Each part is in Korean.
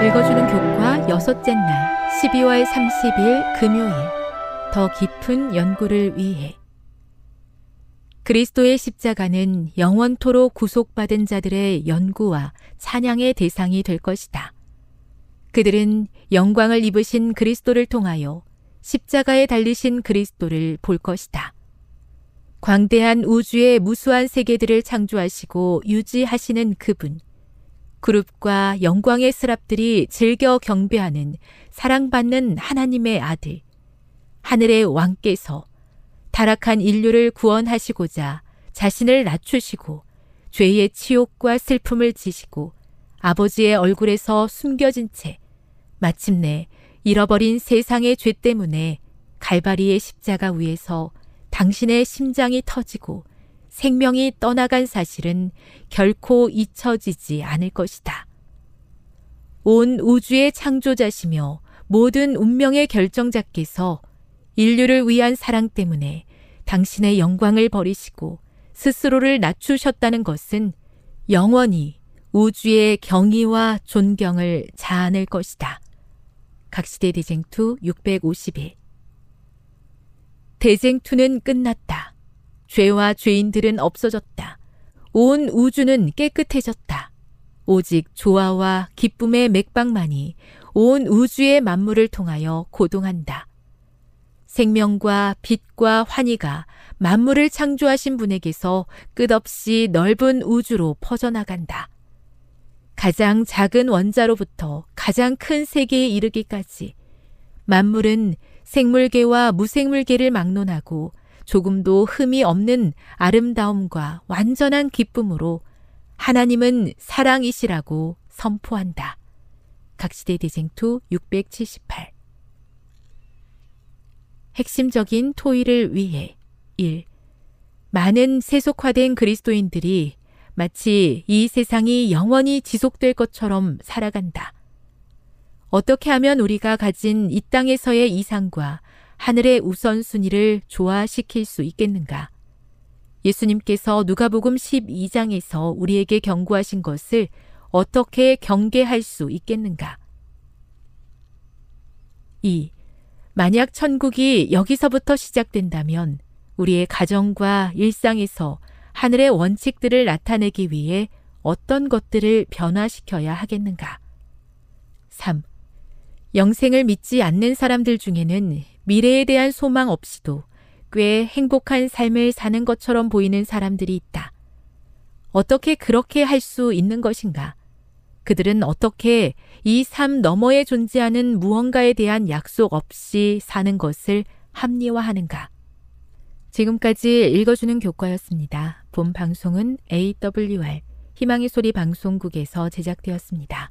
읽어주는 교과 여섯째 날 12월 30일 금요일 더 깊은 연구를 위해 그리스도의 십자가는 영원토록 구속받은 자들의 연구와 찬양의 대상이 될 것이다. 그들은 영광을 입으신 그리스도를 통하여 십자가에 달리신 그리스도를 볼 것이다. 광대한 우주의 무수한 세계들을 창조하시고 유지하시는 그분, 그룹과 영광의 스랍들이 즐겨 경배하는 사랑받는 하나님의 아들, 하늘의 왕께서 타락한 인류를 구원하시고자 자신을 낮추시고 죄의 치욕과 슬픔을 지시고 아버지의 얼굴에서 숨겨진 채 마침내 잃어버린 세상의 죄 때문에 갈바리의 십자가 위에서 당신의 심장이 터지고 생명이 떠나간 사실은 결코 잊혀지지 않을 것이다. 온 우주의 창조자시며 모든 운명의 결정자께서 인류를 위한 사랑 때문에 당신의 영광을 버리시고 스스로를 낮추셨다는 것은 영원히 우주의 경의와 존경을 자아낼 것이다. 각시대 대쟁투 651 대쟁투는 끝났다. 죄와 죄인들은 없어졌다. 온 우주는 깨끗해졌다. 오직 조화와 기쁨의 맥박만이 온 우주의 만물을 통하여 고동한다. 생명과 빛과 환희가 만물을 창조하신 분에게서 끝없이 넓은 우주로 퍼져나간다. 가장 작은 원자로부터 가장 큰 세계에 이르기까지 만물은 생물계와 무생물계를 막론하고 조금도 흠이 없는 아름다움과 완전한 기쁨으로 하나님은 사랑이시라고 선포한다. 각시대 대쟁투 678 핵심적인 토의를 위해 1. 많은 세속화된 그리스도인들이 마치 이 세상이 영원히 지속될 것처럼 살아간다. 어떻게 하면 우리가 가진 이 땅에서의 이상과 하늘의 우선순위를 조화시킬 수 있겠는가? 예수님께서 누가복음 12장에서 우리에게 경고하신 것을 어떻게 경계할 수 있겠는가? 2. 만약 천국이 여기서부터 시작된다면 우리의 가정과 일상에서 하늘의 원칙들을 나타내기 위해 어떤 것들을 변화시켜야 하겠는가? 3. 영생을 믿지 않는 사람들 중에는 미래에 대한 소망 없이도 꽤 행복한 삶을 사는 것처럼 보이는 사람들이 있다. 어떻게 그렇게 할 수 있는 것인가? 그들은 어떻게 이 삶 너머에 존재하는 무언가에 대한 약속 없이 사는 것을 합리화하는가? 지금까지 읽어주는 교과였습니다. 본 방송은 AWR 희망의 소리 방송국에서 제작되었습니다.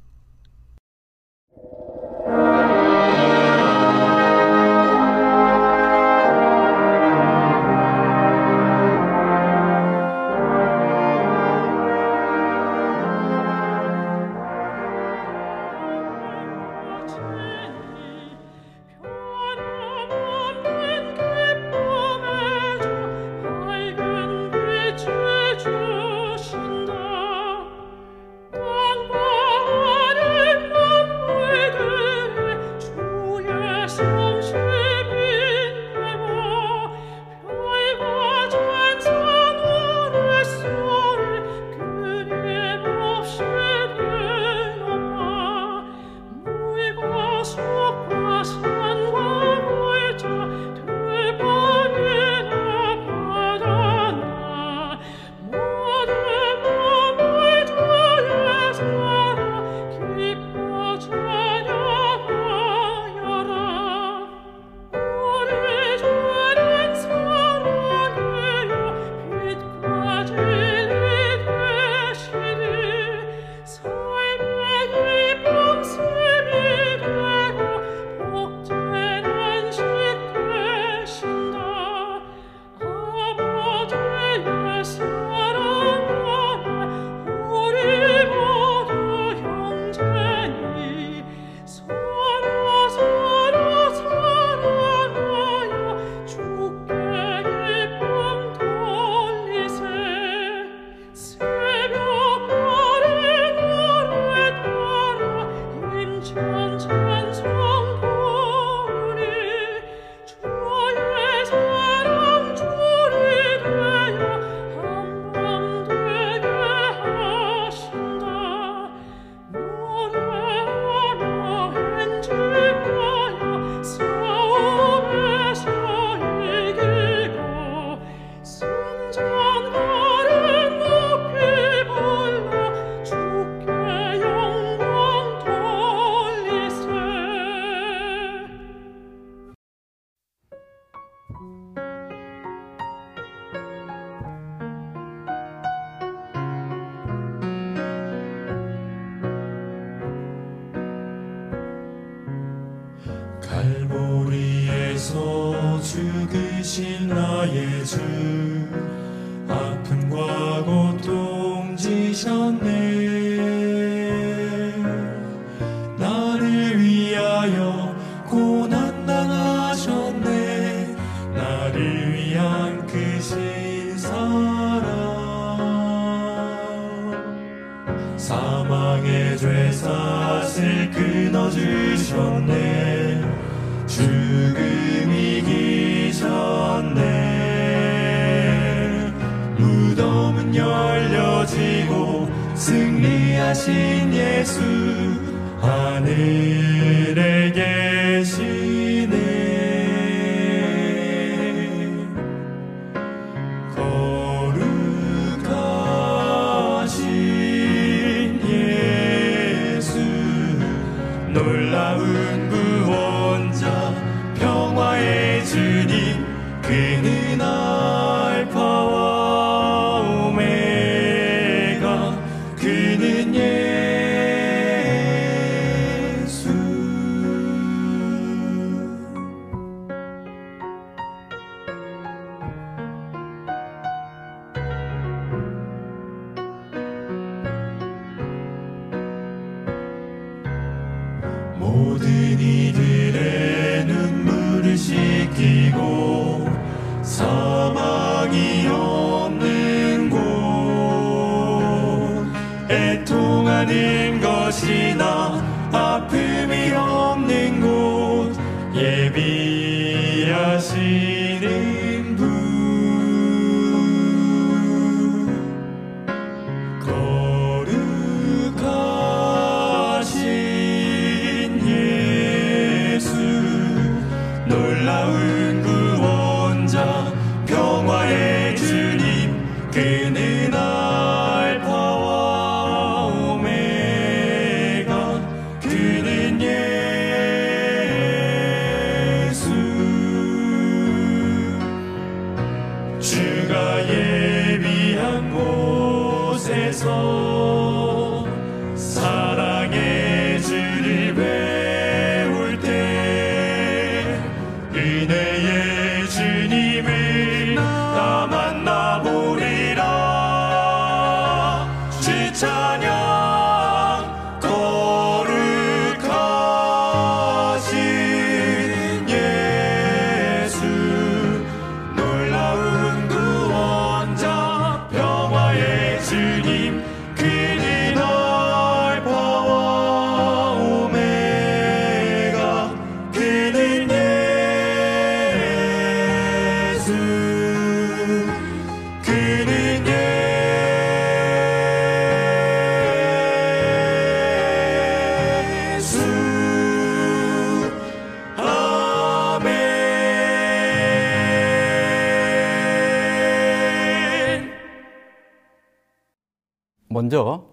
먼저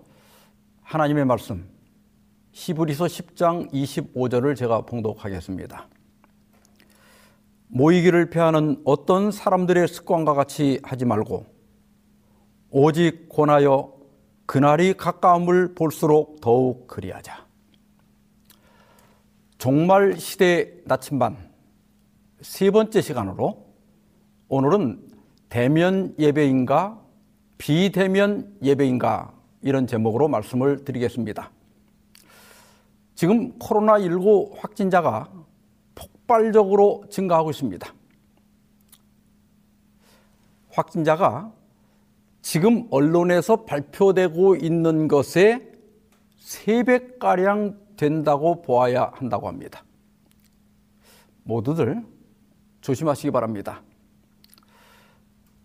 하나님의 말씀 히브리서 10장 25절을 제가 봉독하겠습니다. 모이기를 피하는 어떤 사람들의 습관과 같이 하지 말고 오직 권하여 그날이 가까움을 볼수록 더욱 그리하자. 종말 시대 나침반 세 번째 시간으로 오늘은 대면 예배인가 비대면 예배인가 이런 제목으로 말씀을 드리겠습니다. 지금 코로나19 확진자가 폭발적으로 증가하고 있습니다. 확진자가 지금 언론에서 발표되고 있는 것에 3배가량 된다고 보아야 한다고 합니다. 모두들 조심하시기 바랍니다.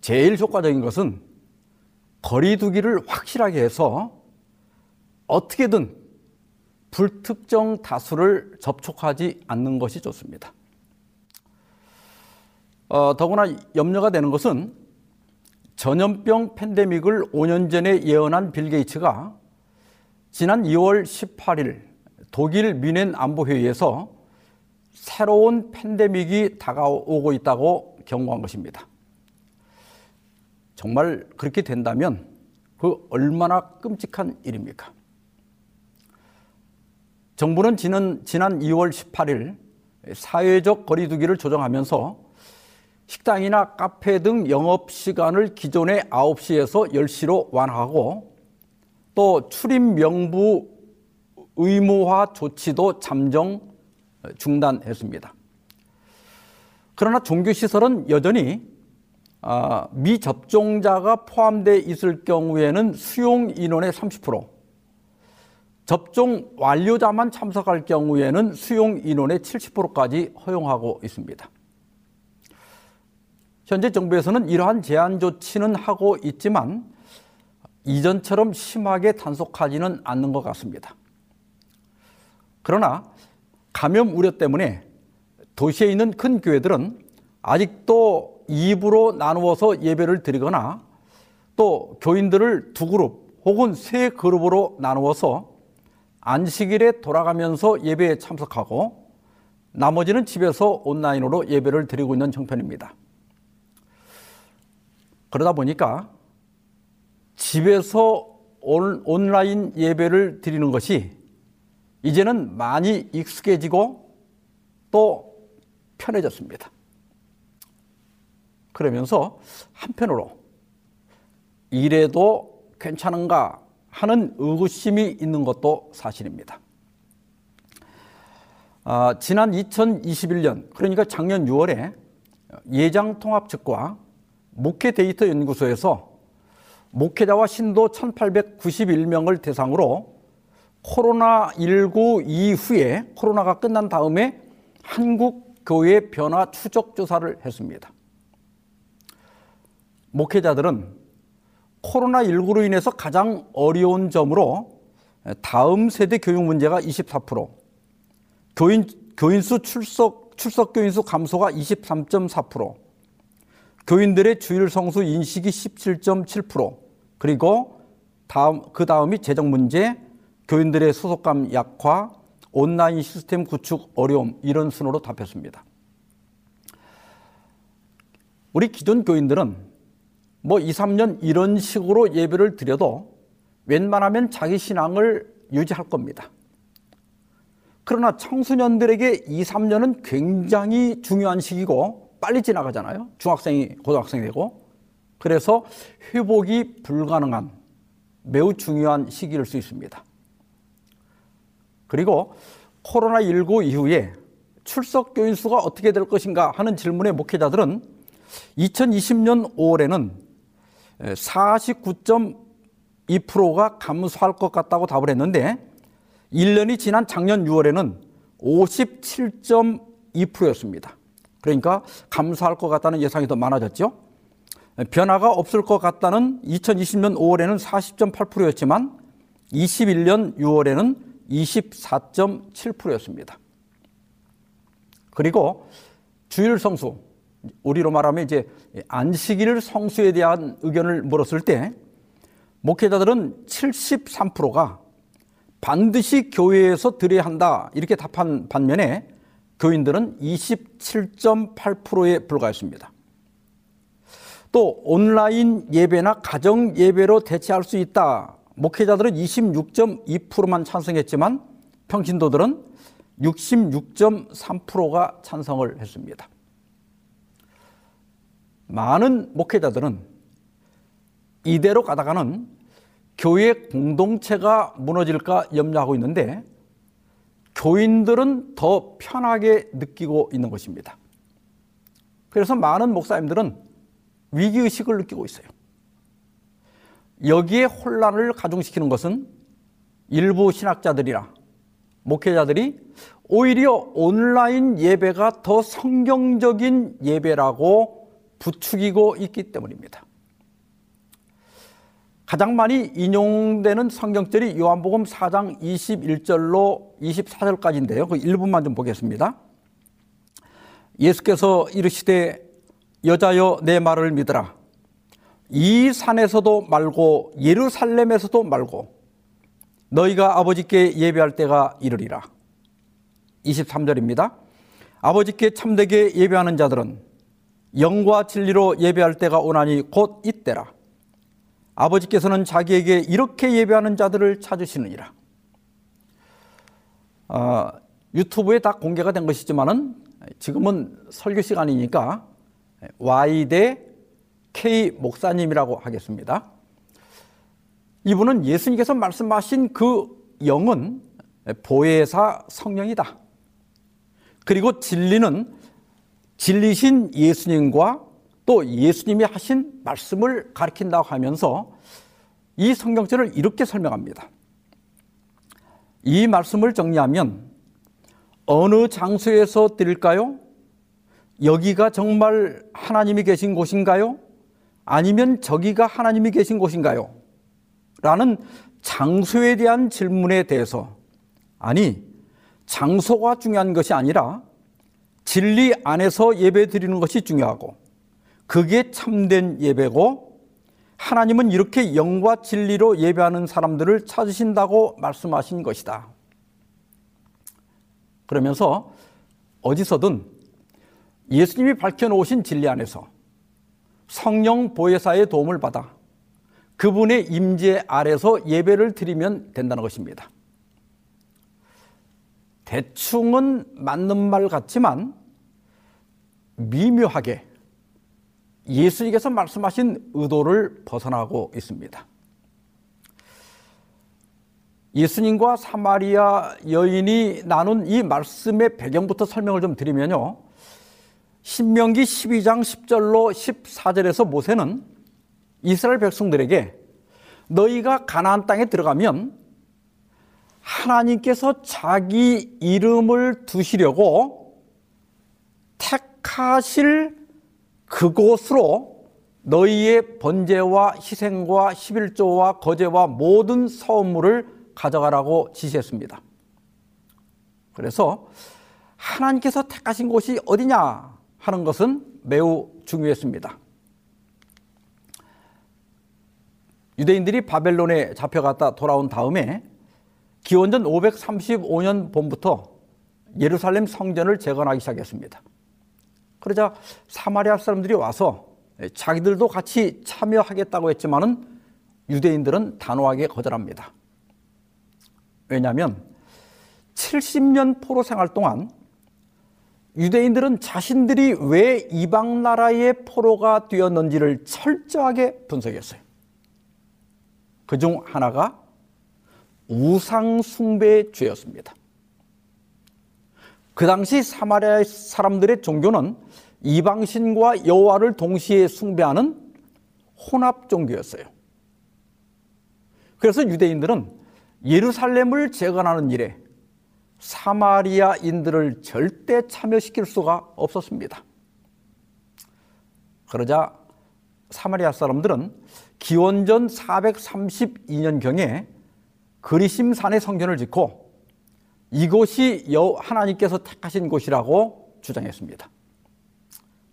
제일 효과적인 것은 거리두기를 확실하게 해서 어떻게든 불특정 다수를 접촉하지 않는 것이 좋습니다. 어, 더구나 염려가 되는 것은 전염병 팬데믹을 5년 전에 예언한 빌 게이츠가 지난 2월 18일 독일 뮌헨 안보회의에서 새로운 팬데믹이 다가오고 있다고 경고한 것입니다. 정말 그렇게 된다면 그 얼마나 끔찍한 일입니까? 정부는 지난, 지난 2월 18일 사회적 거리두기를 조정하면서 식당이나 카페 등 영업 시간을 기존의 9시에서 10시로 완화하고 또 출입 명부 의무화 조치도 잠정 중단했습니다. 그러나 종교시설은 여전히 아, 미접종자가 포함되어 있을 경우에는 수용 인원의 30%, 접종 완료자만 참석할 경우에는 수용 인원의 70%까지 허용하고 있습니다. 현재 정부에서는 이러한 제한 조치는 하고 있지만 이전처럼 심하게 단속하지는 않는 것 같습니다. 그러나 감염 우려 때문에 도시에 있는 큰 교회들은 아직도 2부로 나누어서 예배를 드리거나 또 교인들을 두 그룹 혹은 세 그룹으로 나누어서 안식일에 돌아가면서 예배에 참석하고 나머지는 집에서 온라인으로 예배를 드리고 있는 형편입니다. 그러다 보니까 집에서 온라인 예배를 드리는 것이 이제는 많이 익숙해지고 또 편해졌습니다. 그러면서 한편으로 이래도 괜찮은가 하는 의구심이 있는 것도 사실입니다. 아, 지난 2021년 그러니까 작년 6월에 예장통합 측과 목회 데이터 연구소에서 목회자와 신도 1891명을 대상으로 코로나19 이후에 코로나가 끝난 다음에 한국 교회 변화 추적 조사를 했습니다. 목회자들은 코로나19로 인해서 가장 어려운 점으로 다음 세대 교육 문제가 24%, 교인, 교인 수 출석, 출석 교인 수 감소가 23.4%, 교인들의 주일 성수 인식이 17.7%, 그리고 다음, 그 다음이 재정 문제, 교인들의 소속감 약화, 온라인 시스템 구축 어려움, 이런 순으로 답했습니다. 우리 기존 교인들은 뭐 2, 3년 이런 식으로 예배를 드려도 웬만하면 자기 신앙을 유지할 겁니다. 그러나 청소년들에게 2, 3년은 굉장히 중요한 시기고 빨리 지나가잖아요. 중학생이 고등학생이 되고. 그래서 회복이 불가능한 매우 중요한 시기일 수 있습니다. 그리고 코로나19 이후에 출석 교인 수가 어떻게 될 것인가 하는 질문의 목회자들은 2020년 5월에는 49.2%가 감소할 것 같다고 답을 했는데 1년이 지난 작년 6월에는 57.2%였습니다. 그러니까 감소할 것 같다는 예상이 더 많아졌죠. 변화가 없을 것 같다는 2020년 5월에는 40.8%였지만 21년 6월에는 24.7%였습니다. 그리고 주일 성수 우리로 말하면 이제 안식일 성수에 대한 의견을 물었을 때 목회자들은 73%가 반드시 교회에서 드려야 한다 이렇게 답한 반면에 교인들은 27.8%에 불과했습니다. 또 온라인 예배나 가정 예배로 대체할 수 있다. 목회자들은 26.2%만 찬성했지만 평신도들은 66.3%가 찬성을 했습니다. 많은 목회자들은 이대로 가다가는 교회 공동체가 무너질까 염려하고 있는데 교인들은 더 편하게 느끼고 있는 것입니다. 그래서 많은 목사님들은 위기의식을 느끼고 있어요. 여기에 혼란을 가중시키는 것은 일부 신학자들이나 목회자들이 오히려 온라인 예배가 더 성경적인 예배라고 부추기고 있기 때문입니다. 가장 많이 인용되는 성경절이 요한복음 4장 21절로 24절까지인데요. 그 1분만 좀 보겠습니다. 예수께서 이르시되 여자여 내 말을 믿으라. 이 산에서도 말고 예루살렘에서도 말고 너희가 아버지께 예배할 때가 이르리라. 23절입니다. 아버지께 참되게 예배하는 자들은 영과 진리로 예배할 때가 오나니 곧 이때라. 아버지께서는 자기에게 이렇게 예배하는 자들을 찾으시느니라. 어, 유튜브에 다 공개가 된 것이지만은 지금은 설교 시간이니까 Y대 K 목사님이라고 하겠습니다. 이분은 예수님께서 말씀하신 그 영은 보혜사 성령이다. 그리고 진리는 진리신 예수님과 또 예수님이 하신 말씀을 가리킨다고 하면서 이 성경절을 이렇게 설명합니다. 이 말씀을 정리하면 어느 장소에서 드릴까요? 여기가 정말 하나님이 계신 곳인가요? 아니면 저기가 하나님이 계신 곳인가요? 라는 장소에 대한 질문에 대해서 아니, 장소가 중요한 것이 아니라 진리 안에서 예배 드리는 것이 중요하고 그게 참된 예배고 하나님은 이렇게 영과 진리로 예배하는 사람들을 찾으신다고 말씀하신 것이다. 그러면서 어디서든 예수님이 밝혀놓으신 진리 안에서 성령 보혜사의 도움을 받아 그분의 임재 아래서 예배를 드리면 된다는 것입니다. 대충은 맞는 말 같지만 미묘하게 예수님께서 말씀하신 의도를 벗어나고 있습니다. 예수님과 사마리아 여인이 나눈 이 말씀의 배경부터 설명을 좀 드리면요. 신명기 12장 10절로 14절에서 모세는 이스라엘 백성들에게 너희가 가나안 땅에 들어가면 하나님께서 자기 이름을 두시려고 택 하실 그곳으로 너희의 번제와 희생과 11조와 거제와 모든 서물을 가져가라고 지시했습니다. 그래서 하나님께서 택하신 곳이 어디냐 하는 것은 매우 중요했습니다. 유대인들이 바벨론에 잡혀갔다 돌아온 다음에 기원전 535년 봄부터 예루살렘 성전을 재건하기 시작했습니다. 그러자 사마리아 사람들이 와서 자기들도 같이 참여하겠다고 했지만은 유대인들은 단호하게 거절합니다. 왜냐하면 70년 포로 생활 동안 유대인들은 자신들이 왜 이방 나라의 포로가 되었는지를 철저하게 분석했어요. 그 중 하나가 우상 숭배의 죄였습니다. 그 당시 사마리아 사람들의 종교는 이방신과 여호와를 동시에 숭배하는 혼합 종교였어요. 그래서 유대인들은 예루살렘을 재건하는 일에 사마리아인들을 절대 참여시킬 수가 없었습니다. 그러자 사마리아 사람들은 기원전 432년경에 그리심산에 성전을 짓고 이곳이 여 하나님께서 택하신 곳이라고 주장했습니다.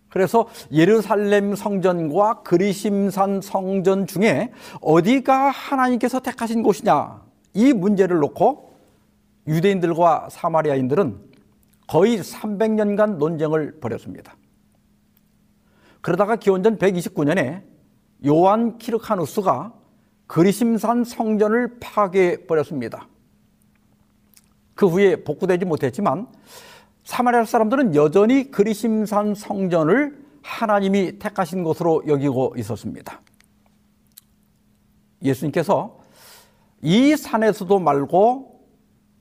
그래서 예루살렘 성전과 그리심산 성전 중에 어디가 하나님께서 택하신 곳이냐 이 문제를 놓고 유대인들과 사마리아인들은 거의 300년간 논쟁을 벌였습니다. 그러다가 기원전 129년에 요한 키르카누스가 그리심산 성전을 파괴해 버렸습니다. 그 후에 복구되지 못했지만 사마리아 사람들은 여전히 그리심산 성전을 하나님이 택하신 것으로 여기고 있었습니다. 예수님께서 이 산에서도 말고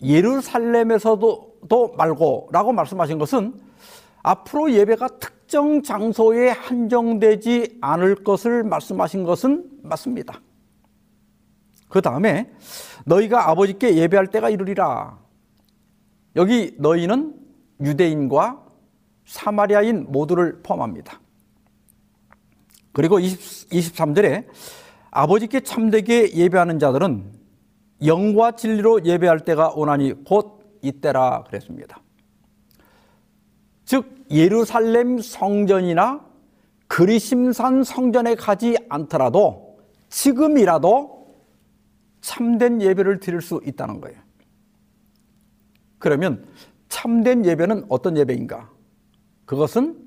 예루살렘에서도 말고 라고 말씀하신 것은 앞으로 예배가 특정 장소에 한정되지 않을 것을 말씀하신 것은 맞습니다. 그 다음에 너희가 아버지께 예배할 때가 이르리라. 여기 너희는 유대인과 사마리아인 모두를 포함합니다. 그리고 20, 23절에 아버지께 참되게 예배하는 자들은 영과 진리로 예배할 때가 오나니 곧 이때라 그랬습니다. 즉 예루살렘 성전이나 그리심산 성전에 가지 않더라도 지금이라도 참된 예배를 드릴 수 있다는 거예요. 그러면 참된 예배는 어떤 예배인가? 그것은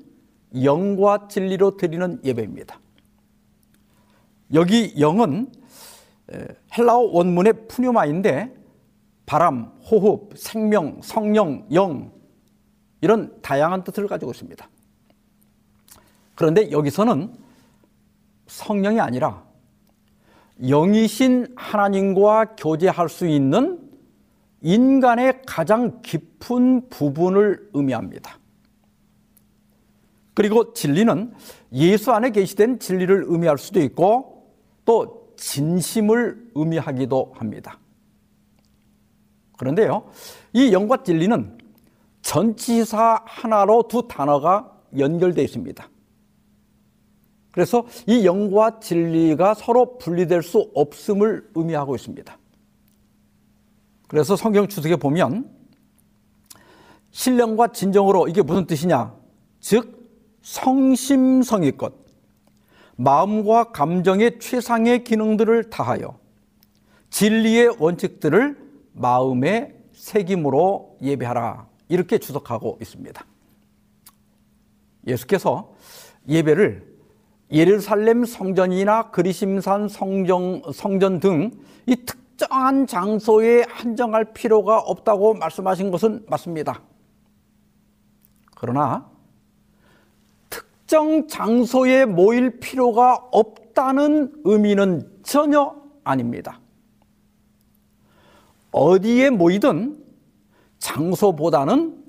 영과 진리로 드리는 예배입니다. 여기 영은 헬라어 원문의 푸뉴마인데 바람, 호흡, 생명, 성령, 영 이런 다양한 뜻을 가지고 있습니다. 그런데 여기서는 성령이 아니라 영이신 하나님과 교제할 수 있는 인간의 가장 깊은 부분을 의미합니다. 그리고 진리는 예수 안에 계시된 진리를 의미할 수도 있고 또 진심을 의미하기도 합니다. 그런데요, 이 영과 진리는 전치사 하나로 두 단어가 연결되어 있습니다. 그래서 이 영과 진리가 서로 분리될 수 없음을 의미하고 있습니다. 그래서 성경 주석에 보면 신령과 진정으로 이게 무슨 뜻이냐? 즉 성심성의껏 마음과 감정의 최상의 기능들을 다하여 진리의 원칙들을 마음에 새김으로 예배하라. 이렇게 주석하고 있습니다. 예수께서 예배를 예루살렘 성전이나 그리심산 성정, 성전 등 이 특 특정한 장소에 한정할 필요가 없다고 말씀하신 것은 맞습니다. 그러나 특정 장소에 모일 필요가 없다는 의미는 전혀 아닙니다. 어디에 모이든 장소보다는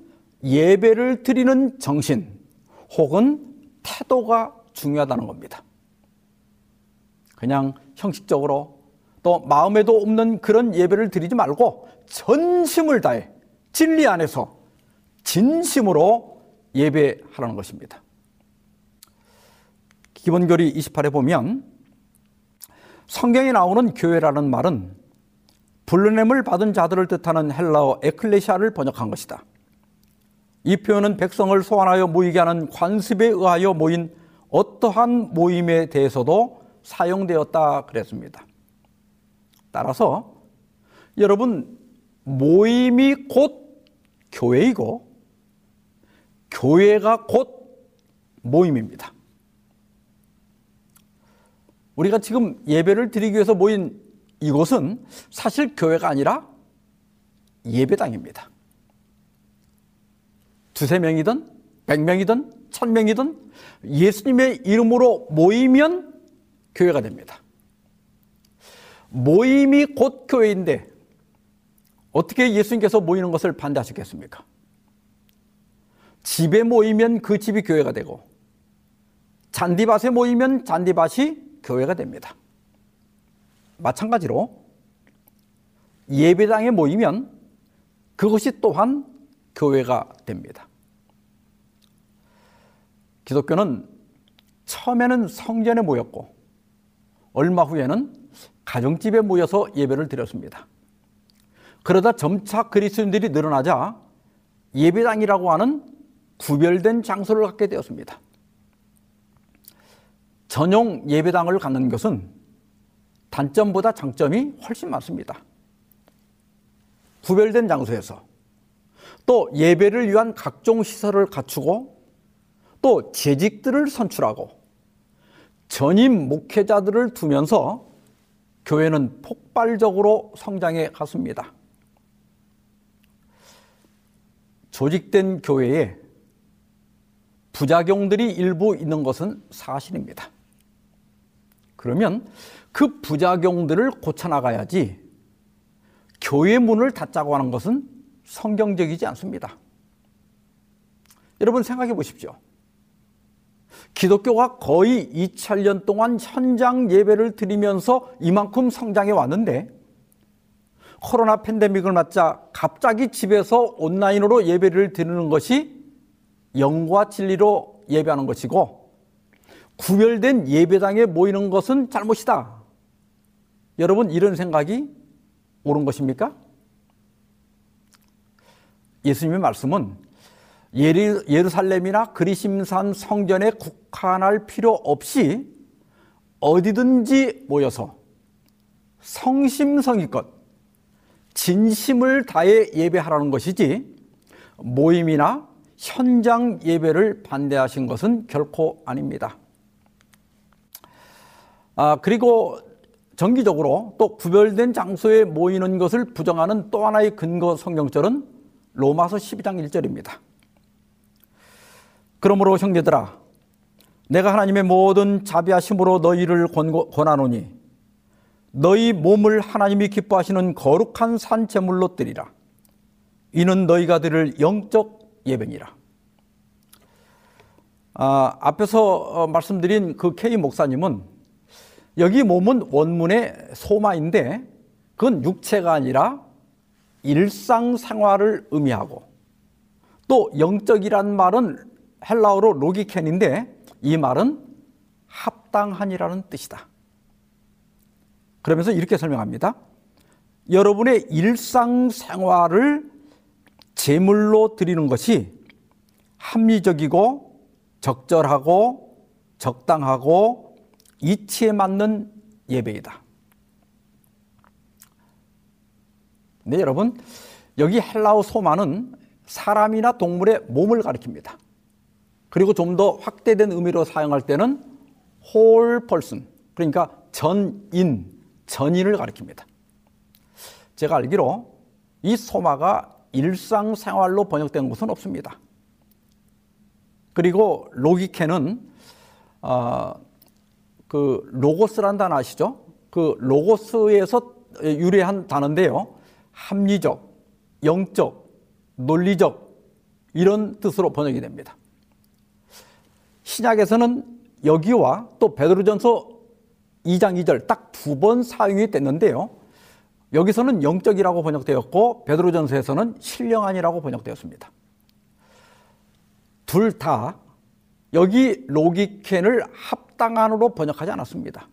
예배를 드리는 정신 혹은 태도가 중요하다는 겁니다. 그냥 형식적으로 또 마음에도 없는 그런 예배를 드리지 말고 전심을 다해 진리 안에서 진심으로 예배하라는 것입니다. 기본교리 28에 보면 성경에 나오는 교회라는 말은 불러냄을 받은 자들을 뜻하는 헬라어 에클레시아를 번역한 것이다. 이 표현은 백성을 소환하여 모이게 하는 관습에 의하여 모인 어떠한 모임에 대해서도 사용되었다 그랬습니다. 따라서 여러분 모임이 곧 교회이고 교회가 곧 모임입니다. 우리가 지금 예배를 드리기 위해서 모인 이곳은 사실 교회가 아니라 예배당입니다. 두세 명이든 백 명이든 천 명이든 예수님의 이름으로 모이면 교회가 됩니다. 모임이 곧 교회인데 어떻게 예수님께서 모이는 것을 반대하셨겠습니까? 집에 모이면 그 집이 교회가 되고 잔디밭에 모이면 잔디밭이 교회가 됩니다. 마찬가지로 예배당에 모이면 그것이 또한 교회가 됩니다. 기독교는 처음에는 성전에 모였고 얼마 후에는 가정집에 모여서 예배를 드렸습니다. 그러다 점차 그리스도인들이 늘어나자 예배당이라고 하는 구별된 장소를 갖게 되었습니다. 전용 예배당을 갖는 것은 단점보다 장점이 훨씬 많습니다. 구별된 장소에서 또 예배를 위한 각종 시설을 갖추고 또 재직들을 선출하고 전임 목회자들을 두면서 교회는 폭발적으로 성장해 갔습니다. 조직된 교회에 부작용들이 일부 있는 것은 사실입니다. 그러면 그 부작용들을 고쳐나가야지 교회 문을 닫자고 하는 것은 성경적이지 않습니다. 여러분 생각해 보십시오. 기독교가 거의 2000년 동안 현장 예배를 드리면서 이만큼 성장해 왔는데 코로나 팬데믹을 맞자 갑자기 집에서 온라인으로 예배를 드리는 것이 영과 진리로 예배하는 것이고 구별된 예배당에 모이는 것은 잘못이다. 여러분 이런 생각이 옳은 것입니까? 예수님의 말씀은 예루살렘이나 그리심산 성전에 국한할 필요 없이 어디든지 모여서 성심성의껏 진심을 다해 예배하라는 것이지 모임이나 현장 예배를 반대하신 것은 결코 아닙니다. 아, 그리고 정기적으로 또 구별된 장소에 모이는 것을 부정하는 또 하나의 근거 성경절은 로마서 12장 1절입니다. 그러므로 형제들아 내가 하나님의 모든 자비하심으로 너희를 권하노니 너희 몸을 하나님이 기뻐하시는 거룩한 산 제물로 드리라 이는 너희가 드릴 영적 예배니라. 아, 앞에서 어, 말씀드린 그 K 목사님은 여기 몸은 원문의 소마인데 그건 육체가 아니라 일상생활을 의미하고 또 영적이란 말은 헬라어로 로기켄인데 이 말은 합당한이라는 뜻이다. 그러면서 이렇게 설명합니다. 여러분의 일상생활을 제물로 드리는 것이 합리적이고 적절하고 적당하고 이치에 맞는 예배이다. 네, 여러분. 여기 헬라어 소마는 사람이나 동물의 몸을 가리킵니다. 그리고 좀 더 확대된 의미로 사용할 때는 whole person, 그러니까 전인, 전인을 가리킵니다. 제가 알기로 이 소마가 일상생활로 번역된 것은 없습니다. 그리고 로기케는 어, 그 로고스란 단어 아시죠? 그 로고스에서 유래한 단어인데요. 합리적, 영적, 논리적 이런 뜻으로 번역이 됩니다. 신약에서는 여기와 또 베드로전서 2장 2절 딱 두 번 사용이 됐는데요. 여기서는 영적이라고 번역되었고 베드로전서에서는 신령한이라고 번역되었습니다. 둘 다 여기 로기켄을 합당한으로 번역하지 않았습니다.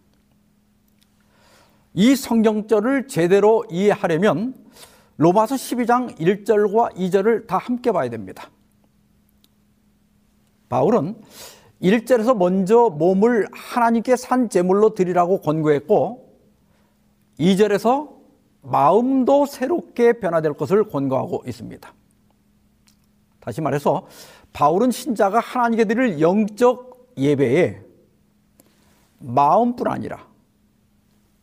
이 성경절을 제대로 이해하려면 로마서 12장 1절과 2절을 다 함께 봐야 됩니다. 바울은 1절에서 먼저 몸을 하나님께 산 제물로 드리라고 권고했고 2절에서 마음도 새롭게 변화될 것을 권고하고 있습니다. 다시 말해서 바울은 신자가 하나님께 드릴 영적 예배에 마음뿐 아니라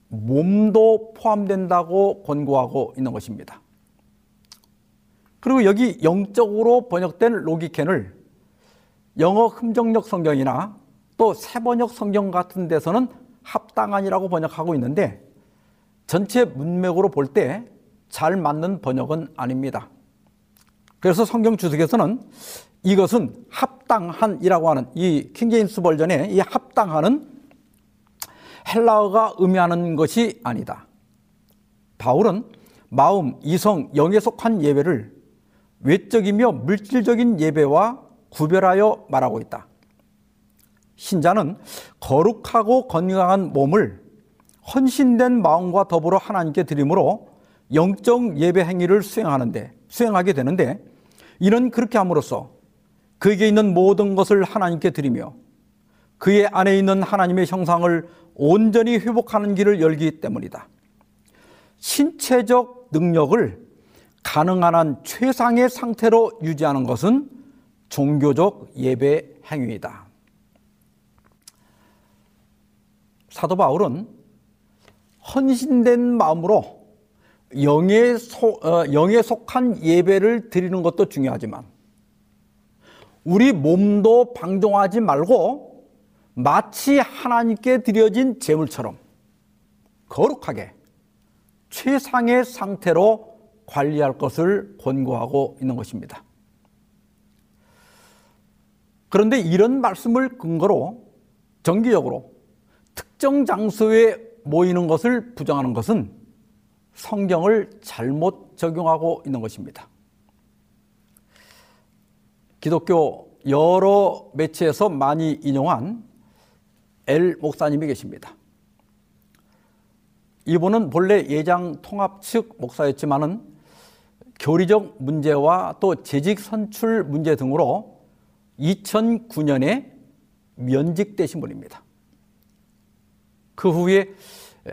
몸도 포함된다고 권고하고 있는 것입니다. 그리고 여기 영적으로 번역된 로기켄을 영어 흠정력 성경이나 또 세번역 성경 같은 데서는 합당한이라고 번역하고 있는데 전체 문맥으로 볼 때 잘 맞는 번역은 아닙니다. 그래서 성경 주석에서는 이것은 합당한이라고 하는 이 킹제임스 버전의 이 합당한은 헬라어가 의미하는 것이 아니다. 바울은 마음, 이성, 영에 속한 예배를 외적이며 물질적인 예배와 구별하여 말하고 있다. 신자는 거룩하고 건강한 몸을 헌신된 마음과 더불어 하나님께 드림으로 영적 예배 행위를 수행하는데 수행하게 되는데 이는 그렇게 함으로써 그에게 있는 모든 것을 하나님께 드리며 그의 안에 있는 하나님의 형상을 온전히 회복하는 길을 열기 때문이다. 신체적 능력을 가능한 한 최상의 상태로 유지하는 것은 종교적 예배 행위이다. 사도 바울은 헌신된 마음으로 영에, 속, 어, 영에 속한 예배를 드리는 것도 중요하지만 우리 몸도 방종하지 말고 마치 하나님께 드려진 제물처럼 거룩하게 최상의 상태로 관리할 것을 권고하고 있는 것입니다. 그런데 이런 말씀을 근거로 정기적으로 특정 장소에 모이는 것을 부정하는 것은 성경을 잘못 적용하고 있는 것입니다. 기독교 여러 매체에서 많이 인용한 엘 목사님이 계십니다. 이분은 본래 예장 통합 측 목사였지만은 교리적 문제와 또 재직 선출 문제 등으로 2009년에 면직되신 분입니다. 그 후에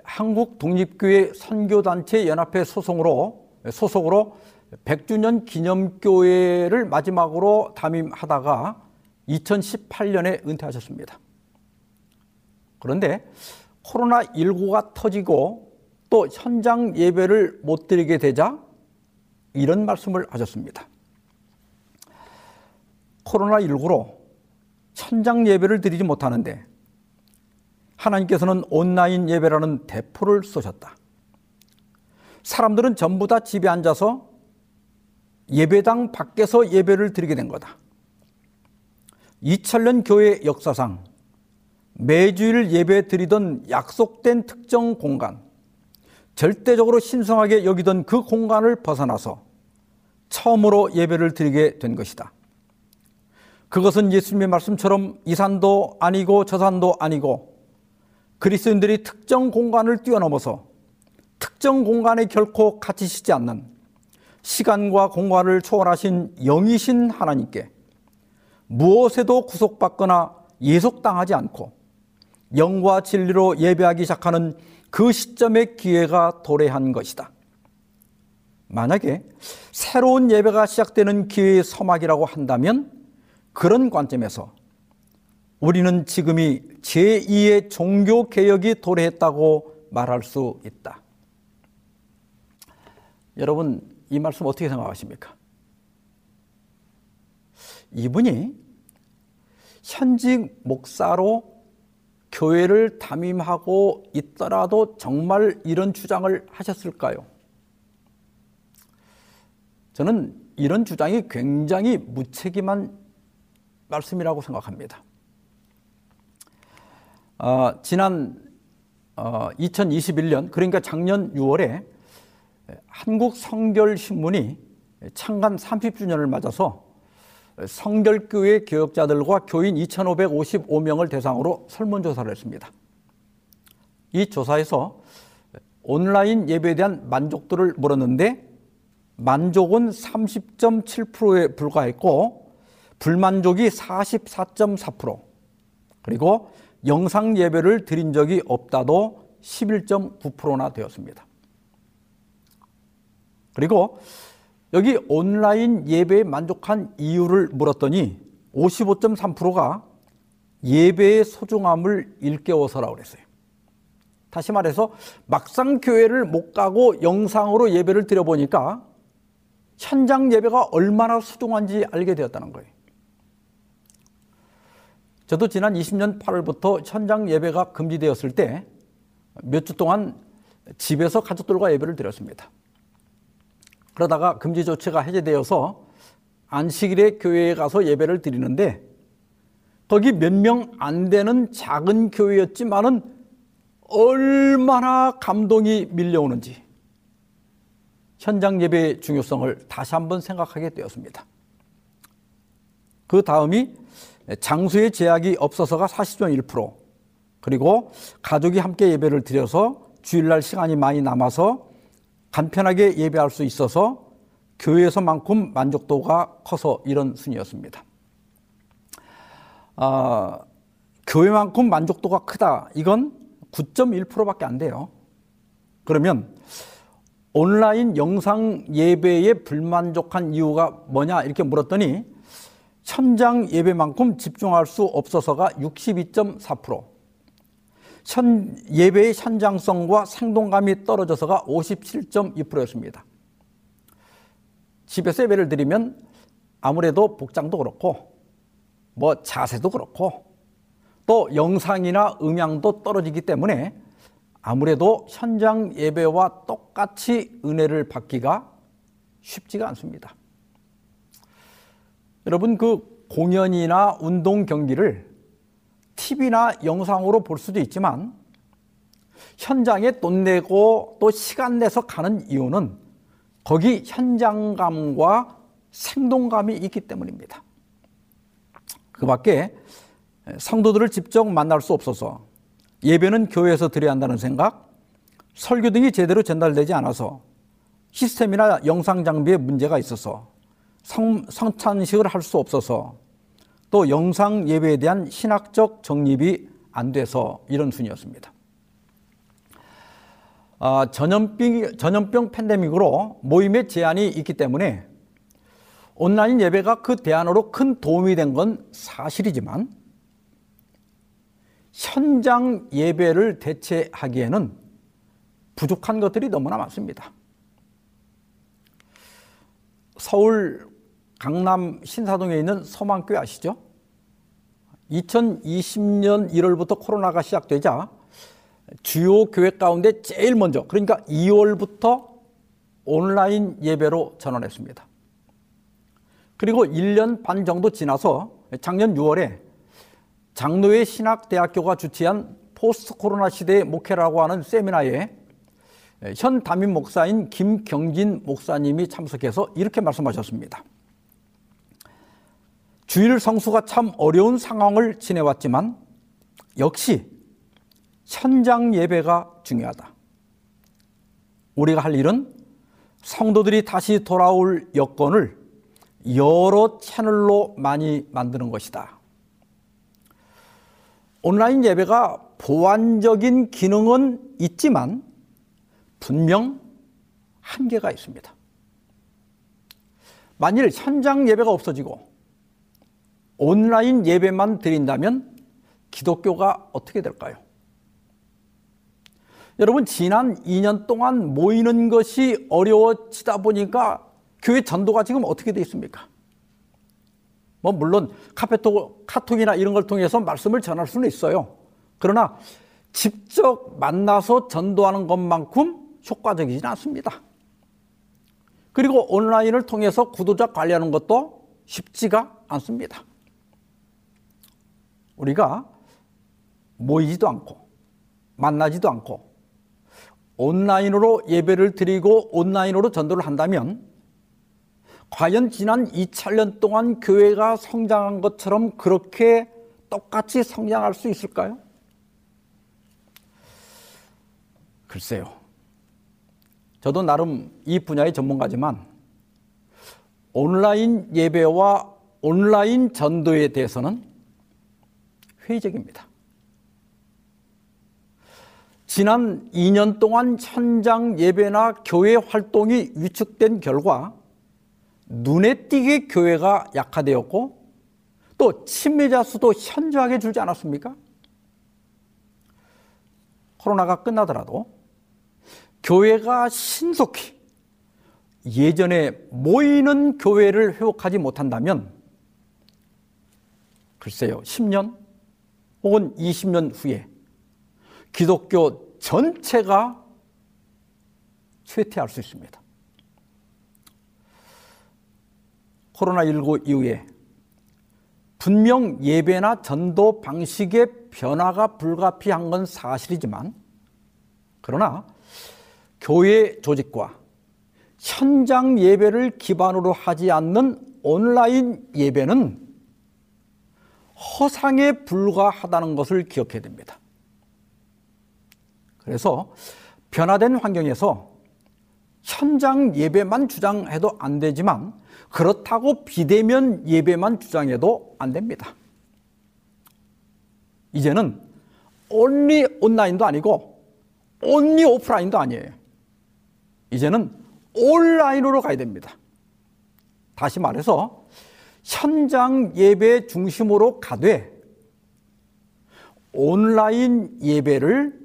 한국 독립교회 선교단체 연합회 소속으로 소속으로 100주년 기념교회를 마지막으로 담임하다가 2018년에 은퇴하셨습니다. 그런데 코로나19가 터지고 또 현장 예배를 못 드리게 되자 이런 말씀을 하셨습니다. 코로나19로 현장 예배를 드리지 못하는데 하나님께서는 온라인 예배라는 대포를 쏘셨다. 사람들은 전부 다 집에 앉아서 예배당 밖에서 예배를 드리게 된 거다. 2000년 교회 역사상 매주일 예배 드리던 약속된 특정 공간, 절대적으로 신성하게 여기던 그 공간을 벗어나서 처음으로 예배를 드리게 된 것이다. 그것은 예수님의 말씀처럼 이 산도 아니고 저 산도 아니고 그리스도인들이 특정 공간을 뛰어넘어서 특정 공간에 결코 갇히시지 않는 시간과 공간을 초월하신 영이신 하나님께 무엇에도 구속받거나 예속당하지 않고 영과 진리로 예배하기 시작하는 그 시점의 기회가 도래한 것이다. 만약에 새로운 예배가 시작되는 기회의 서막이라고 한다면 그런 관점에서 우리는 지금이 제2의 종교 개혁이 도래했다고 말할 수 있다. 여러분, 이 말씀 어떻게 생각하십니까? 이분이 현직 목사로 교회를 담임하고 있더라도 정말 이런 주장을 하셨을까요? 저는 이런 주장이 굉장히 무책임한 말씀이라고 생각합니다. 어, 지난 어, 2021년 그러니까 작년 6월에 한국 성결 신문이 창간 30주년을 맞아서 성결교회 교역자들과 교인 2,555명을 대상으로 설문조사를 했습니다. 이 조사에서 온라인 예배에 대한 만족도를 물었는데 만족은 30.7%에 불과했고 불만족이 44.4% 그리고 영상 예배를 드린 적이 없다도 11.9%나 되었습니다. 그리고 여기 온라인 예배에 만족한 이유를 물었더니 55.3%가 예배의 소중함을 일깨워서라고 그랬어요. 다시 말해서 막상 교회를 못 가고 영상으로 예배를 드려보니까 현장 예배가 얼마나 소중한지 알게 되었다는 거예요. 저도 지난 20년 8월부터 현장 예배가 금지되었을 때 몇 주 동안 집에서 가족들과 예배를 드렸습니다. 그러다가 금지 조치가 해제되어서 안식일에 교회에 가서 예배를 드리는데 거기 몇 명 안 되는 작은 교회였지만은 얼마나 감동이 밀려오는지 현장 예배의 중요성을 다시 한번 생각하게 되었습니다. 그 다음이 장소의 제약이 없어서가 40.1% 그리고 가족이 함께 예배를 드려서 주일날 시간이 많이 남아서 간편하게 예배할 수 있어서 교회에서만큼 만족도가 커서 이런 순이었습니다. 아, 교회만큼 만족도가 크다. 이건 9.1%밖에 안 돼요. 그러면 온라인 영상 예배에 불만족한 이유가 뭐냐 이렇게 물었더니 현장 예배만큼 집중할 수 없어서가 62.4%, 현, 예배의 현장성과 생동감이 떨어져서가 57.2%였습니다. 집에서 예배를 드리면 아무래도 복장도 그렇고 뭐 자세도 그렇고 또 영상이나 음향도 떨어지기 때문에 아무래도 현장 예배와 똑같이 은혜를 받기가 쉽지가 않습니다. 여러분 그 공연이나 운동 경기를 TV나 영상으로 볼 수도 있지만 현장에 돈 내고 또 시간 내서 가는 이유는 거기 현장감과 생동감이 있기 때문입니다. 그 밖에 성도들을 직접 만날 수 없어서 예배는 교회에서 드려야 한다는 생각, 설교 등이 제대로 전달되지 않아서 시스템이나 영상 장비에 문제가 있어서 성, 성찬식을 할 수 없어서 또 영상 예배에 대한 신학적 정립이 안 돼서 이런 순이었습니다. 아, 전염병, 전염병 팬데믹으로 모임에 제한이 있기 때문에 온라인 예배가 그 대안으로 큰 도움이 된 건 사실이지만 현장 예배를 대체하기에는 부족한 것들이 너무나 많습니다. 서울 강남 신사동에 있는 서망교회 아시죠? 2020년 1월부터 코로나가 시작되자 주요 교회 가운데 제일 먼저 그러니까 2월부터 온라인 예배로 전환했습니다. 그리고 1년 반 정도 지나서 작년 6월에 장로회 신학대학교가 주최한 포스트 코로나 시대의 목회라고 하는 세미나에 현 담임 목사인 김경진 목사님이 참석해서 이렇게 말씀하셨습니다. 주일 성수가 참 어려운 상황을 지내왔지만 역시 현장 예배가 중요하다. 우리가 할 일은 성도들이 다시 돌아올 여건을 여러 채널로 많이 만드는 것이다. 온라인 예배가 보완적인 기능은 있지만 분명 한계가 있습니다. 만일 현장 예배가 없어지고 온라인 예배만 드린다면 기독교가 어떻게 될까요? 여러분, 지난 2년 동안 모이는 것이 어려워지다 보니까 교회 전도가 지금 어떻게 되어 있습니까? 뭐 물론 카페톡, 카톡이나 이런 걸 통해서 말씀을 전할 수는 있어요. 그러나 직접 만나서 전도하는 것만큼 효과적이진 않습니다. 그리고 온라인을 통해서 구도자 관리하는 것도 쉽지가 않습니다. 우리가 모이지도 않고 만나지도 않고 온라인으로 예배를 드리고 온라인으로 전도를 한다면 과연 지난 2천년 동안 교회가 성장한 것처럼 그렇게 똑같이 성장할 수 있을까요? 글쎄요. 저도 나름 이 분야의 전문가지만 온라인 예배와 온라인 전도에 대해서는 회의적입니다. 지난 2년 동안 현장 예배나 교회 활동이 위축된 결과 눈에 띄게 교회가 약화되었고 또 침례자 수도 현저하게 줄지 않았습니까? 코로나가 끝나더라도 교회가 신속히 예전에 모이는 교회를 회복하지 못한다면 글쎄요, 10년 혹은 20년 후에 기독교 전체가 쇠퇴할 수 있습니다. 코로나19 이후에 분명 예배나 전도 방식의 변화가 불가피한 건 사실이지만 그러나 교회 조직과 현장 예배를 기반으로 하지 않는 온라인 예배는 허상에 불과하다는 것을 기억해야 됩니다. 그래서 변화된 환경에서 현장 예배만 주장해도 안 되지만 그렇다고 비대면 예배만 주장해도 안 됩니다. 이제는 온리 온라인도 아니고 온리 오프라인도 아니에요. 이제는 온라인으로 가야 됩니다. 다시 말해서 현장 예배 중심으로 가되 온라인 예배를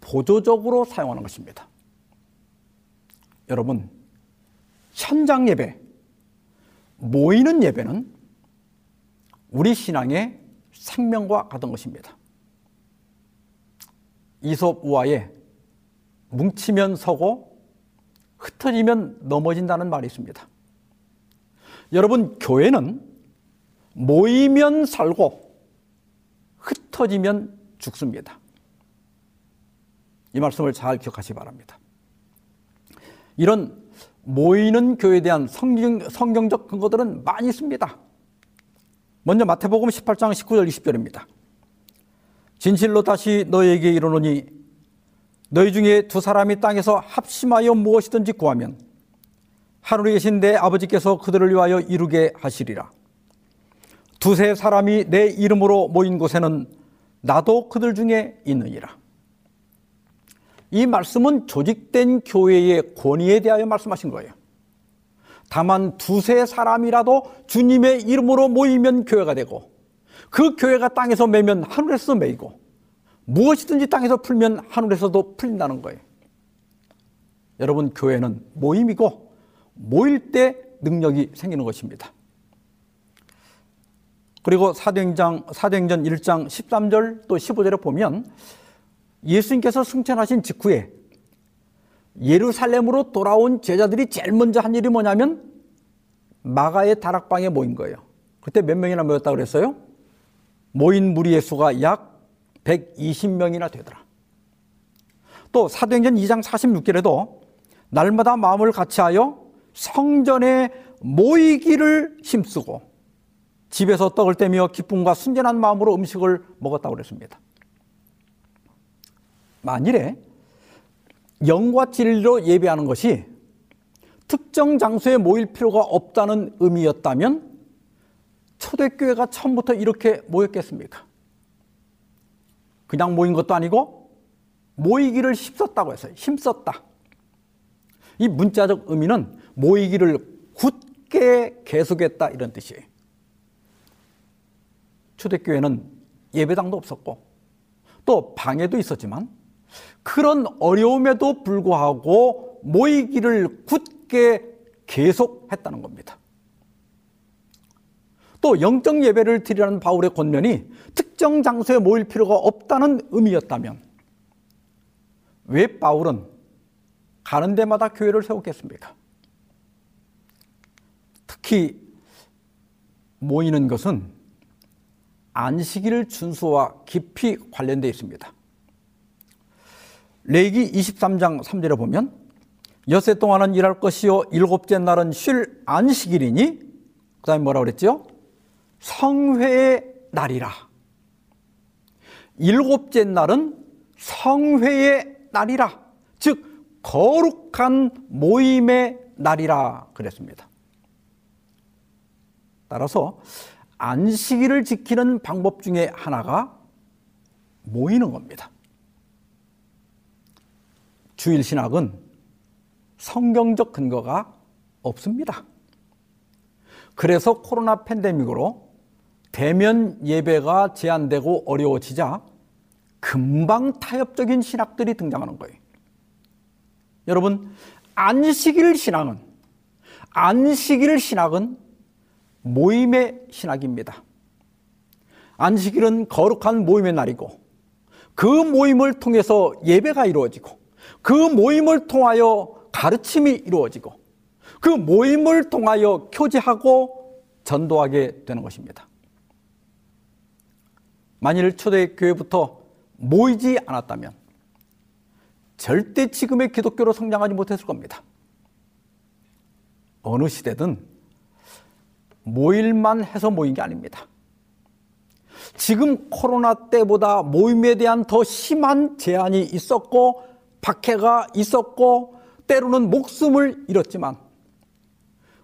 보조적으로 사용하는 것입니다. 여러분, 현장 예배, 모이는 예배는 우리 신앙의 생명과 같은 것입니다. 이솝 우화에 뭉치면 서고 흩어지면 넘어진다는 말이 있습니다. 여러분, 교회는 모이면 살고 흩어지면 죽습니다. 이 말씀을 잘 기억하시기 바랍니다. 이런 모이는 교회에 대한 성경, 성경 적 근거들은 많이 있습니다. 먼저 마태복음 18장 19절 20절입니다. 진실로 다시 너에게 이르노니 너희 중에 두 사람이 땅에서 합심하여 무엇이든지 구하면 하늘에 계신 내 아버지께서 그들을 위하여 이루게 하시리라. 두세 사람이 내 이름으로 모인 곳에는 나도 그들 중에 있느니라. 이 말씀은 조직된 교회의 권위에 대하여 말씀하신 거예요. 다만 두세 사람이라도 주님의 이름으로 모이면 교회가 되고 그 교회가 땅에서 매면 하늘에서 매이고 무엇이든지 땅에서 풀면 하늘에서도 풀린다는 거예요. 여러분, 교회는 모임이고 모일 때 능력이 생기는 것입니다. 그리고 사도행전, 사도행전 1장 13절 또 15절에 보면 예수님께서 승천하신 직후에 예루살렘으로 돌아온 제자들이 제일 먼저 한 일이 뭐냐면 마가의 다락방에 모인 거예요. 그때 몇 명이나 모였다 그랬어요? 모인 무리의 수가 약 120명이나 되더라. 또 사도행전 2장 46절에도 날마다 마음을 같이하여 성전에 모이기를 힘쓰고 집에서 떡을 떼며 기쁨과 순전한 마음으로 음식을 먹었다고 그랬습니다. 만일에 영과 진리로 예배하는 것이 특정 장소에 모일 필요가 없다는 의미였다면 초대교회가 처음부터 이렇게 모였겠습니까? 그냥 모인 것도 아니고 모이기를 힘썼다고 했어요. 힘썼다. 이 문자적 의미는 모이기를 굳게 계속했다 이런 뜻이에요. 초대교회는 예배당도 없었고 또 방에도 있었지만 그런 어려움에도 불구하고 모이기를 굳게 계속했다는 겁니다. 또 영적 예배를 드리라는 바울의 권면이 특정 장소에 모일 필요가 없다는 의미였다면 왜 바울은 가는 데마다 교회를 세웠겠습니까? 특히 모이는 것은 안식일을 준수와 깊이 관련되어 있습니다. 레기 23장 3절에 보면 여세 동안은 일할 것이요 일곱째 날은 쉴 안식일이니 그다음에 뭐라 그랬죠? 성회의 날이라. 일곱째 날은 성회의 날이라. 즉 거룩한 모임의 날이라 그랬습니다. 따라서 안식일을 지키는 방법 중에 하나가 모이는 겁니다. 주일 신학은 성경적 근거가 없습니다. 그래서 코로나 팬데믹으로 대면 예배가 제한되고 어려워지자 금방 타협적인 신학들이 등장하는 거예요. 여러분, 안식일 신앙은, 안식일 신학은 모임의 신학입니다. 안식일은 거룩한 모임의 날이고 그 모임을 통해서 예배가 이루어지고 그 모임을 통하여 가르침이 이루어지고 그 모임을 통하여 교제하고 전도하게 되는 것입니다. 만일 초대교회부터 모이지 않았다면 절대 지금의 기독교로 성장하지 못했을 겁니다. 어느 시대든 모일만 해서 모인 게 아닙니다. 지금 코로나 때보다 모임에 대한 더 심한 제한이 있었고 박해가 있었고 때로는 목숨을 잃었지만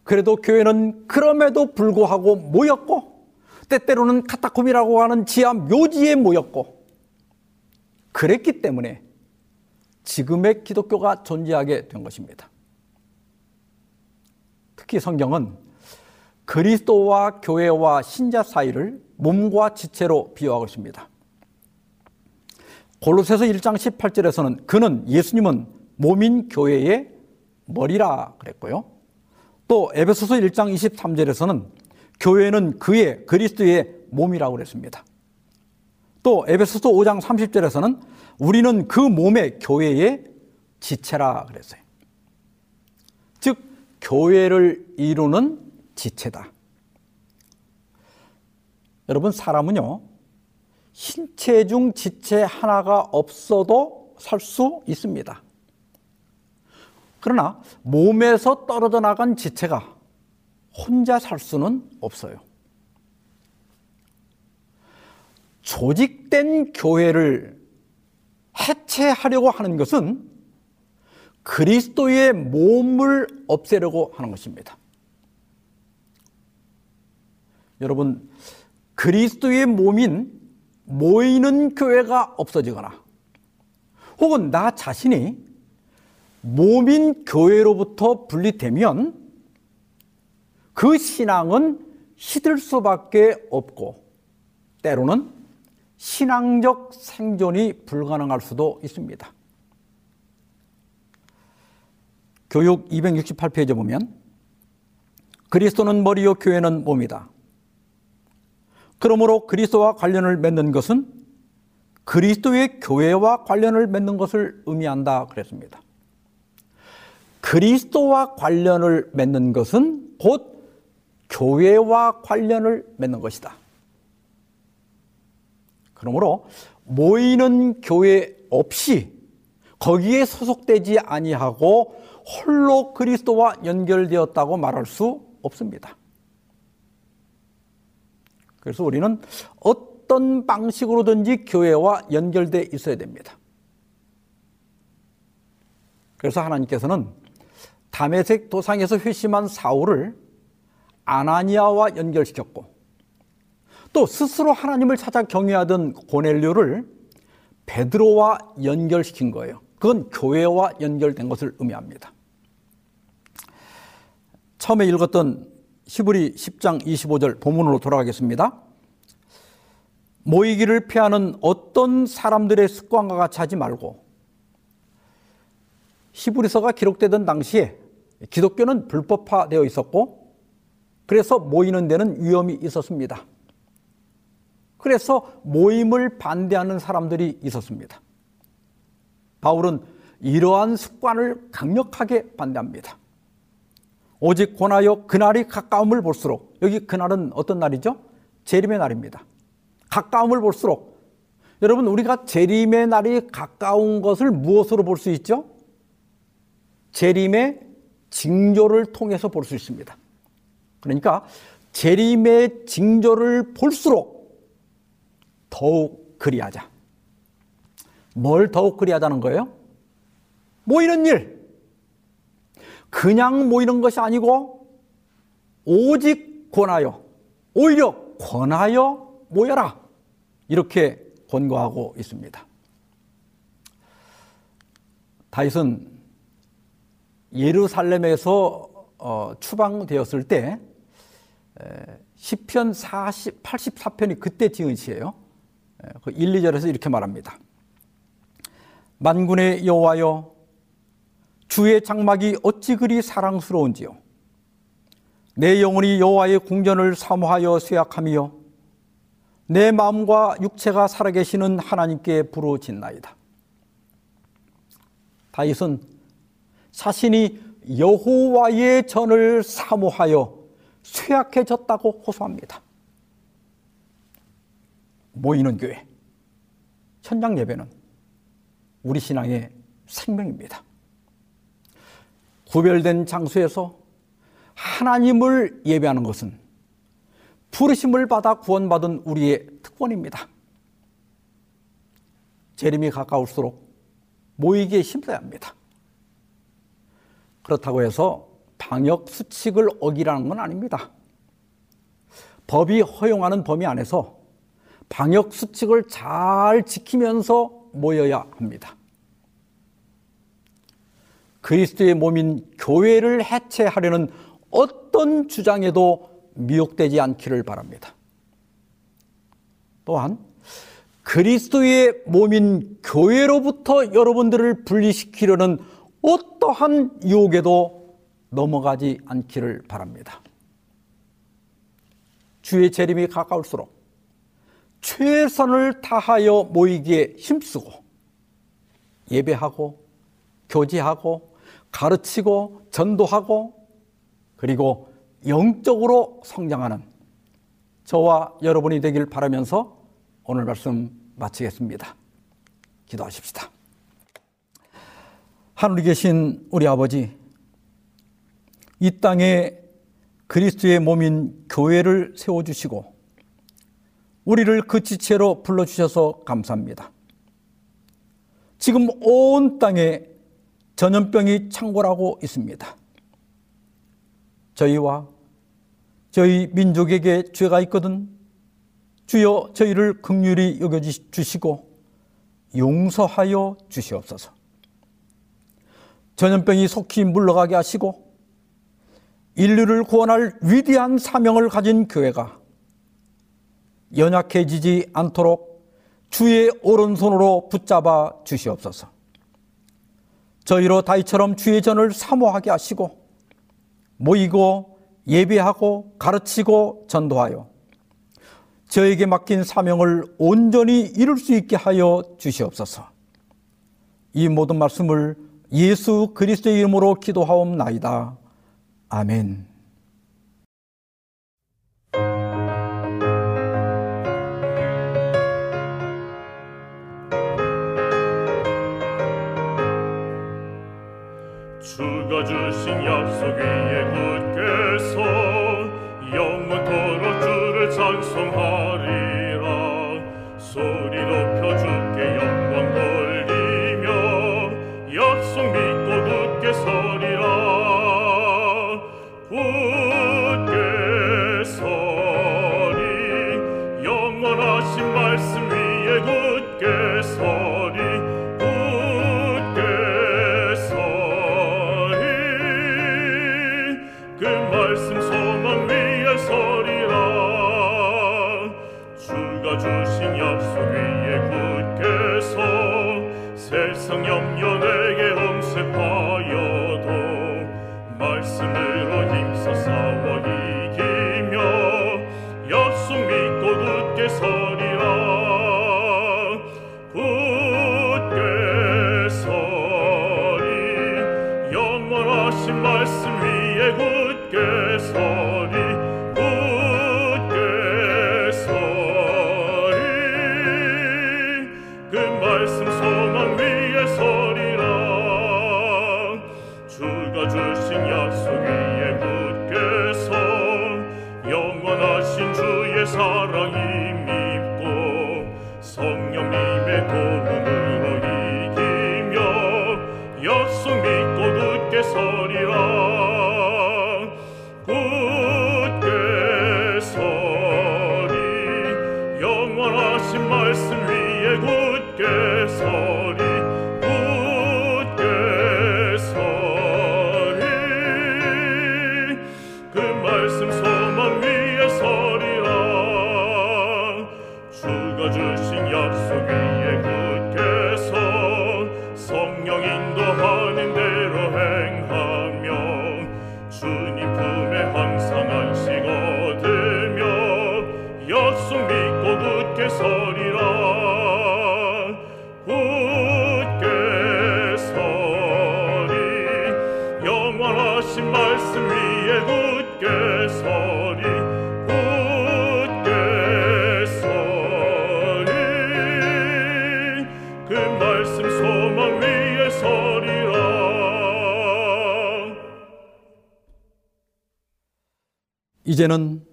그래도 교회는 그럼에도 불구하고 모였고 때때로는 카타콤이라고 하는 지하 묘지에 모였고 그랬기 때문에 지금의 기독교가 존재하게 된 것입니다. 특히 성경은 그리스도와 교회와 신자 사이를 몸과 지체로 비유하고 있습니다. 골로새서 1장 18절에서는 그는 예수님은 몸인 교회의 머리라 그랬고요. 또 에베소서 1장 23절에서는 교회는 그의 그리스도의 몸이라고 그랬습니다. 또 에베소서 5장 30절에서는 우리는 그 몸의 교회의 지체라 그랬어요. 즉 교회를 이루는 지체다. 여러분 사람은요 신체 중 지체 하나가 없어도 살 수 있습니다. 그러나 몸에서 떨어져 나간 지체가 혼자 살 수는 없어요. 조직된 교회를 해체하려고 하는 것은 그리스도의 몸을 없애려고 하는 것입니다. 여러분, 그리스도의 몸인 모이는 교회가 없어지거나 혹은 나 자신이 몸인 교회로부터 분리되면 그 신앙은 시들 수밖에 없고 때로는 신앙적 생존이 불가능할 수도 있습니다. 교육 268페이지 보면 그리스도는 머리요 교회는 몸이다. 그러므로 그리스도와 관련을 맺는 것은 그리스도의 교회와 관련을 맺는 것을 의미한다 그랬습니다. 그리스도와 관련을 맺는 것은 곧 교회와 관련을 맺는 것이다. 그러므로 모이는 교회 없이 거기에 소속되지 아니하고 홀로 그리스도와 연결되었다고 말할 수 없습니다. 그래서 우리는 어떤 방식으로든지 교회와 연결돼 있어야 됩니다. 그래서 하나님께서는 담에색 도상에서 회심한 사울을 아나니아와 연결시켰고 또 스스로 하나님을 찾아 경외하던 고넬료를 베드로와 연결시킨 거예요. 그건 교회와 연결된 것을 의미합니다. 처음에 읽었던 히브리 10장 25절 본문으로 돌아가겠습니다. 모이기를 피하는 어떤 사람들의 습관과 같이 하지 말고 히브리서가 기록되던 당시에 기독교는 불법화되어 있었고 그래서 모이는 데는 위험이 있었습니다. 그래서 모임을 반대하는 사람들이 있었습니다. 바울은 이러한 습관을 강력하게 반대합니다. 오직 권하여 그날이 가까움을 볼수록 여기 그날은 어떤 날이죠? 재림의 날입니다. 가까움을 볼수록 여러분 우리가 재림의 날이 가까운 것을 무엇으로 볼 수 있죠? 재림의 징조를 통해서 볼 수 있습니다. 그러니까 재림의 징조를 볼수록 더욱 그리하자. 뭘 더욱 그리하자는 거예요? 모이는 일. 그냥 모이는 것이 아니고 오직 권하여 오히려 권하여 모여라. 이렇게 권고하고 있습니다. 다윗은 예루살렘에서 어, 추방되었을 때 시편 40, 84편이 그때 지은 시예요. 그 1, 2절에서 이렇게 말합니다. 만군의 여호와여 주의 장막이 어찌 그리 사랑스러운지요 내 영혼이 여호와의 궁전을 사모하여 쇠약하며 내 마음과 육체가 살아계시는 하나님께 부르짖나이다. 다윗은 자신이 여호와의 전을 사모하여 쇠약해졌다고 호소합니다. 모이는 교회, 현장 예배는 우리 신앙의 생명입니다. 구별된 장소에서 하나님을 예배하는 것은 부르심을 받아 구원받은 우리의 특권입니다. 재림이 가까울수록 모이기에 힘써야 합니다. 그렇다고 해서 방역 수칙을 어기라는 건 아닙니다. 법이 허용하는 범위 안에서 방역 수칙을 잘 지키면서 모여야 합니다. 그리스도의 몸인 교회를 해체하려는 어떤 주장에도 미혹되지 않기를 바랍니다. 또한 그리스도의 몸인 교회로부터 여러분들을 분리시키려는 어떠한 유혹에도 넘어가지 않기를 바랍니다. 주의 재림이 가까울수록 최선을 다하여 모이기에 힘쓰고 예배하고 교제하고 가르치고 전도하고 그리고 영적으로 성장하는 저와 여러분이 되길 바라면서 오늘 말씀 마치겠습니다. 기도하십시다. 하늘에 계신 우리 아버지, 이 땅에 그리스도의 몸인 교회를 세워주시고 우리를 그 지체로 불러주셔서 감사합니다. 지금 온 땅에 전염병이 창궐하고 있습니다. 저희와 저희 민족에게 죄가 있거든 주여 저희를 극률히 여겨 주시고 용서하여 주시옵소서. 전염병이 속히 물러가게 하시고 인류를 구원할 위대한 사명을 가진 교회가 연약해지지 않도록 주의 오른손으로 붙잡아 주시옵소서. 저희로 다이처럼 주의 전을 사모하게 하시고 모이고 예배하고 가르치고 전도하여 저에게 맡긴 사명을 온전히 이룰 수 있게 하여 주시옵소서. 이 모든 말씀을 예수 그리스도의 이름으로 기도하옵나이다. 아멘. 주신 약속 위 이제는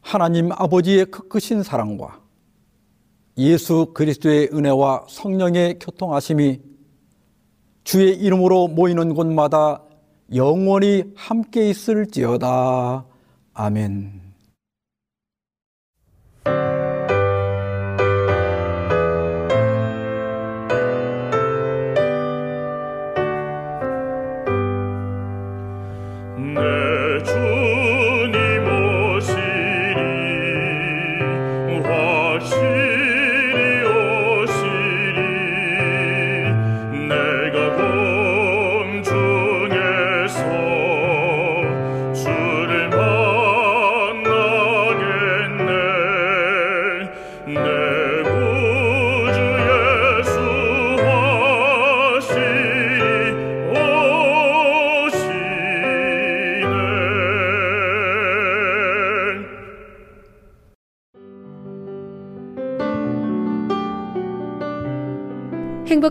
하나님 아버지의 크크신 사랑과 예수 그리스도의 은혜와 성령의 교통하심이 주의 이름으로 모이는 곳마다 영원히 함께 있을지어다. 아멘.